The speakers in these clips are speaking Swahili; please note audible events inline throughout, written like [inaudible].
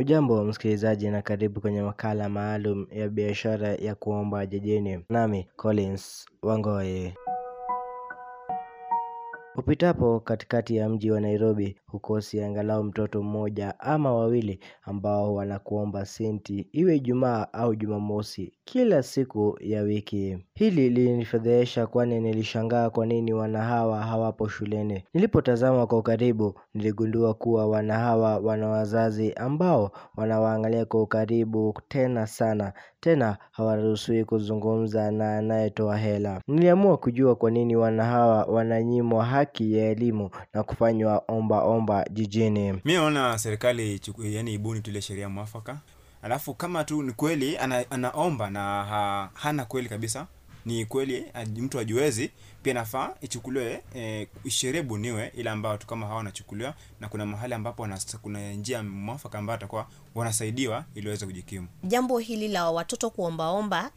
Hujambo msikilizaji na karibu kwenye makala maalum ya biashara ya kuomba jijini. Nami Collins Wangoe. Upitapo katikati ya mji wa Nairobi hukosi angalau mtoto mmoja ama wawili ambao wanakuomba senti iwe Ijumaa au Jumamosi kila siku ya wiki. Hili lilinifedhehesha kwani nilishangaa kwa nini wana hawa hawapo shuleni. Nilipotazama kwa ukaribu niligundua kuwa wana hawa wana wazazi ambao wanawaangalia kwa ukaribu tena sana. Tena hawaruhusiwi kuzungumza na anayetoa hela. Niliamua kujua kwa nini wana hawa wananyimwa haki ya elimu na kufanywa omba omba jijini. Mi naona serikali yani ibuni tu ile sheria mwafaka, alafu kama tu ni kweli ana, anaomba na ha, hana kweli kabisa, ni kweli mtu ajuezi, pia nafaa ichukuliwe e, sheria buniwe ile ambao watu kama hawa wanachukuliwa, na kuna mahali ambapo wanasa, kuna njia mwafaka ambayo atakuwa wanasaidiwa ili waweze kujikimu. jambo hili la watoto kuombaomba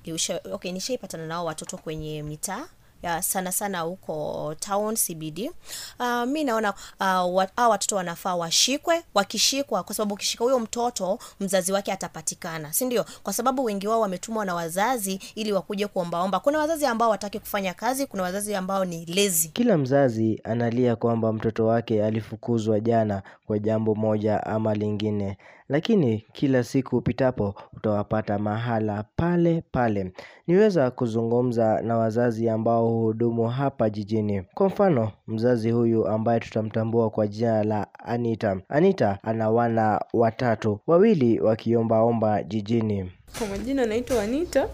okay, nishaipatana nao watoto kwenye mitaa ya sana sana huko town cbd uh, mi naona uh, wa, hawa watoto wanafaa washikwe wakishikwa kwa sababu ukishika huyo mtoto mzazi wake atapatikana si ndio? Kwa sababu wengi wao wametumwa na wazazi ili wakuje kuombaomba. Kuna wazazi ambao wataki kufanya kazi kuna wazazi ambao ni lezi Kila mzazi analia kwamba mtoto wake alifukuzwa jana kwa jambo moja ama lingine, lakini kila siku upitapo utawapata mahala pale pale. Niweza kuzungumza na wazazi ambao huhudumu hapa jijini. Kwa mfano, mzazi huyu ambaye tutamtambua kwa jina la Anita. Anita ana wana watatu, wawili wakiombaomba jijini. Kwa majina naitwa Anita,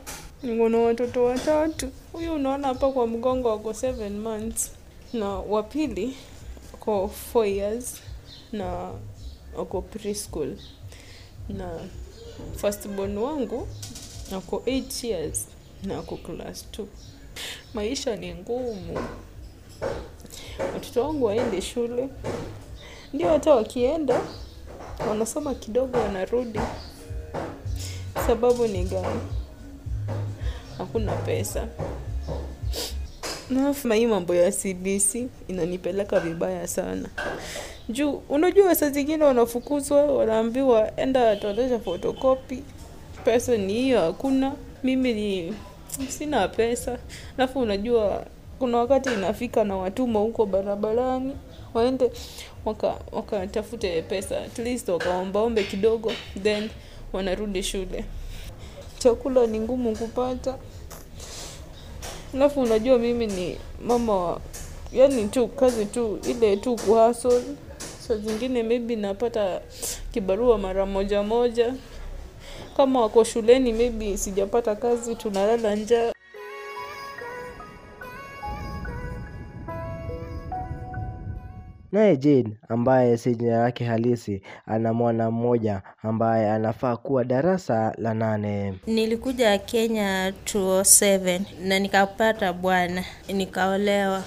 niko watoto watatu. Huyu unaona hapa kwa mgongo wako 7 months na wa pili ako 4 years na ako preschool na firstborn wangu ako 8 years na ako class 2. Maisha ni ngumu, watoto wangu waende shule, ndio hata wakienda wanasoma kidogo, wanarudi Sababu ni gani? Hakuna pesa. Na hii mambo ya CBC inanipeleka vibaya sana. Juu unajua saa zingine wanafukuzwa, wanaambiwa enda tolesha fotokopi Pesa ni hiyo hakuna. Mimi ni sina pesa. Alafu unajua kuna wakati inafika na watuma huko barabarani waende waka pesa at least wakaombaombe kidogo then wanarudi shule. Chakula ni ngumu kupata, alafu unajua mimi ni mama wa yani tu kazi tu ile tu kuhasol sa zingine maybe napata kibarua mara moja moja, kama wako shuleni maybe sijapata kazi, tunalala njaa. Naye Jane ambaye si jina lake halisi ana mwana mmoja ambaye anafaa kuwa darasa la nane. Nilikuja Kenya 2007 na nikapata bwana, nikaolewa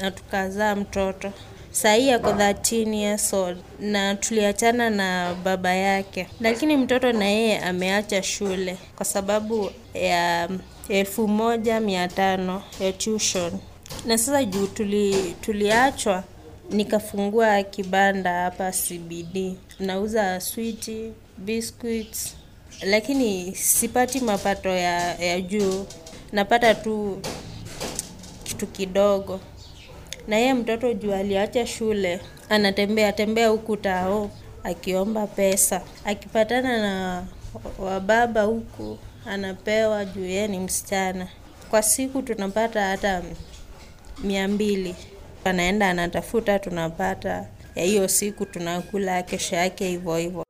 na tukazaa mtoto. Sahii ako 13 years old na tuliachana na baba yake, lakini mtoto na yeye ameacha shule kwa sababu ya elfu moja mia tano ya tuition, na sasa juu tuli, tuliachwa nikafungua kibanda hapa CBD, nauza switi, biscuits lakini sipati mapato ya, ya juu, napata tu kitu kidogo. Na yeye mtoto juu aliacha shule, anatembea tembea huku tao akiomba pesa, akipatana na wababa huku anapewa juu yeye ni msichana. Kwa siku tunapata hata mia mbili, anaenda anatafuta, tunapata ya hiyo siku tunakula, kesho yake hivyo hivyo.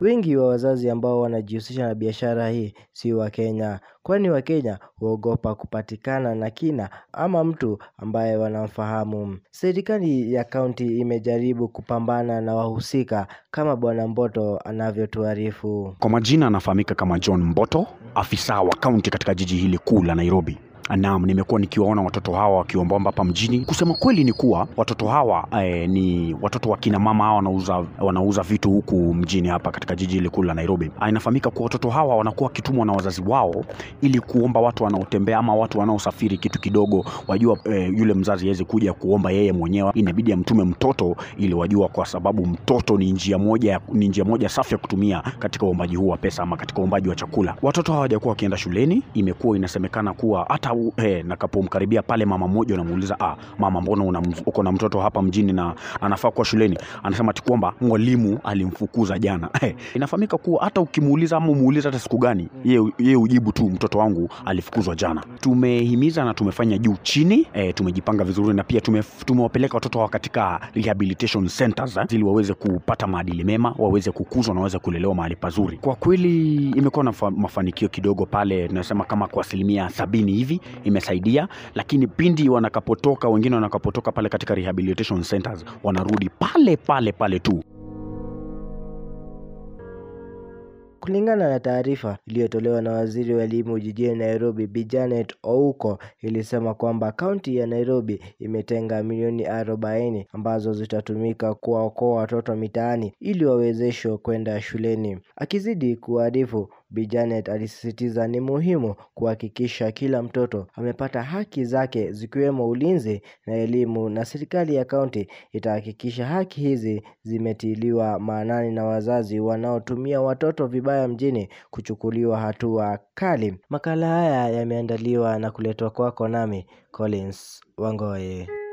Wengi wa wazazi ambao wanajihusisha na biashara hii si Wakenya, kwani Wakenya huogopa kupatikana na kina ama mtu ambaye wanamfahamu. Serikali ya kaunti imejaribu kupambana na wahusika kama Bwana Mboto anavyotuarifu. Kwa majina anafahamika kama John Mboto, afisa wa kaunti katika jiji hili kuu la Nairobi. Naam, nimekuwa nikiwaona watoto hawa wakiombaomba hapa mjini. Kusema kweli ni kuwa watoto hawa eh, ni watoto wa kina mama hawa wanauza, wanauza vitu huku mjini hapa katika jiji kuu la Nairobi. Ah, Inafahamika kuwa watoto hawa wanakuwa wakitumwa na wazazi wao ili kuomba watu wanaotembea ama watu wanaosafiri kitu kidogo. Wajua eh, yule mzazi hawezi kuja kuomba yeye mwenyewe, inabidi amtume mtoto ili wajua, kwa sababu mtoto ni njia moja ni njia moja safi ya kutumia katika uombaji huu wa pesa ama katika uombaji wa chakula. Watoto hawa hawajakuwa wakienda shuleni, imekuwa inasemekana kuwa hata eh, nakapomkaribia pale mama mmoja namuuliza, ah, mama, mbona una uko na mtoto hapa mjini na anafaa kuwa shuleni? Anasema ati kwamba mwalimu alimfukuza jana. [laughs] Eh, inafahamika kuwa hata ukimuuliza ama umuuliza hata siku gani, yeye yeye ujibu tu mtoto wangu alifukuzwa jana. Tumehimiza na tumefanya juu chini, eh, tumejipanga vizuri na pia tume, tumewapeleka watoto hawa katika rehabilitation centers eh, ili waweze kupata maadili mema, waweze kukuzwa na waweze kulelewa mahali pazuri. Kwa kweli imekuwa na mafanikio kidogo pale, tunasema kama kwa asilimia sabini hivi imesaidia, lakini pindi wanakapotoka, wengine wanakapotoka pale katika rehabilitation centers wanarudi pale pale pale tu. Kulingana na taarifa iliyotolewa na waziri wa elimu jijini Nairobi, Bi Janet Ouko ilisema kwamba kaunti ya Nairobi imetenga milioni arobaini ambazo zitatumika kuwaokoa watoto mitaani ili wawezeshwe kwenda shuleni. Akizidi kuarifu, Bi Janet alisisitiza ni muhimu kuhakikisha kila mtoto amepata haki zake zikiwemo ulinzi na elimu, na serikali ya kaunti itahakikisha haki hizi zimetiliwa maanani na wazazi wanaotumia watoto vibaya mjini kuchukuliwa hatua kali. Makala haya yameandaliwa na kuletwa kwako nami Collins Wangoye.